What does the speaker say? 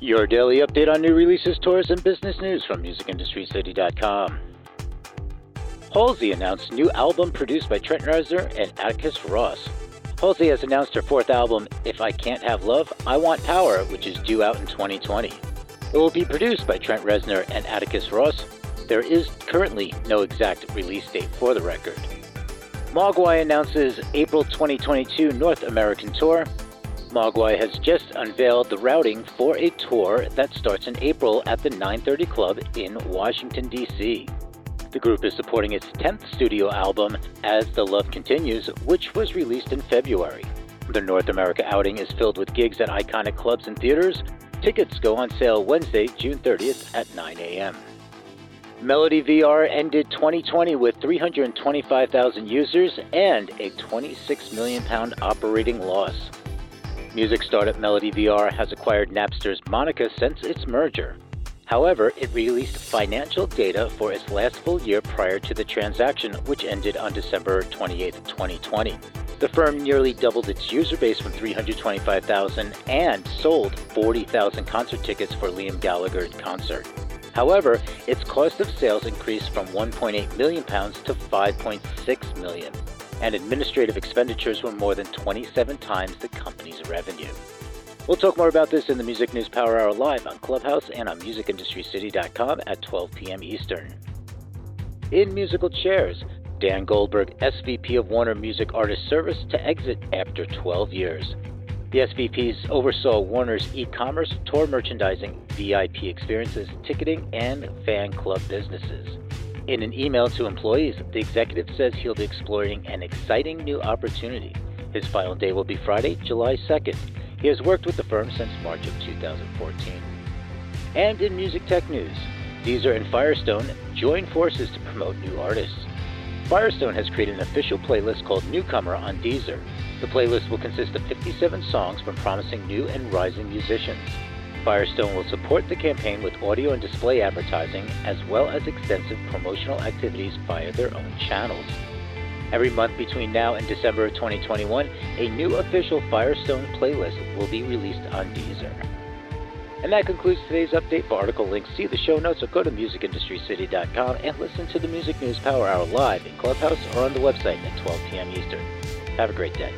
Your daily update on new releases, tours, and business news from MusicIndustryCity.com. Halsey announced new album produced by Trent Reznor and Atticus Ross. Halsey has announced her fourth album, If I Can't Have Love, I Want Power, which is due out in 2020. It will be produced by Trent Reznor and Atticus Ross. There is currently no exact release date for the record. Mogwai announces April 2022 North American Tour. Mogwai has just unveiled the routing for a tour that starts in April at the 930 Club in Washington, D.C. The group is supporting its 10th studio album, As the Love Continues, which was released in February. The North America outing is filled with gigs at iconic clubs and theaters. Tickets go on sale Wednesday, June 30th at 9 a.m. Melody VR ended 2020 with 325,000 users and a 26 million pound operating loss. Music startup Melody VR has acquired Napster's Monica since its merger. However, it released financial data for its last full year prior to the transaction, which ended on December 28, 2020. The firm nearly doubled its user base from 325,000 and sold 40,000 concert tickets for Liam Gallagher's concert. However, its cost of sales increased from 1.8 million pounds to 5.6 million and administrative expenditures were more than 27 times the company's revenue. We'll talk more about this in the Music News Power Hour live on Clubhouse and on musicindustrycity.com at 12 p.m. Eastern. In musical chairs, Dan Goldberg, SVP of Warner Music Artist Service, to exit after 12 years. The SVPs oversaw Warner's e commerce, tour merchandising, VIP experiences, ticketing, and fan club businesses. In an email to employees, the executive says he'll be exploring an exciting new opportunity. His final day will be Friday, July 2nd. He has worked with the firm since March of 2014. And in music tech news, Deezer and Firestone join forces to promote new artists. Firestone has created an official playlist called Newcomer on Deezer. The playlist will consist of 57 songs from promising new and rising musicians. Firestone will support the campaign with audio and display advertising, as well as extensive promotional activities via their own channels. Every month between now and December of 2021, a new official Firestone playlist will be released on Deezer. And that concludes today's update. For article links, see the show notes or go to musicindustrycity.com and listen to the Music News Power Hour live in Clubhouse or on the website at 12 p.m. Eastern. Have a great day.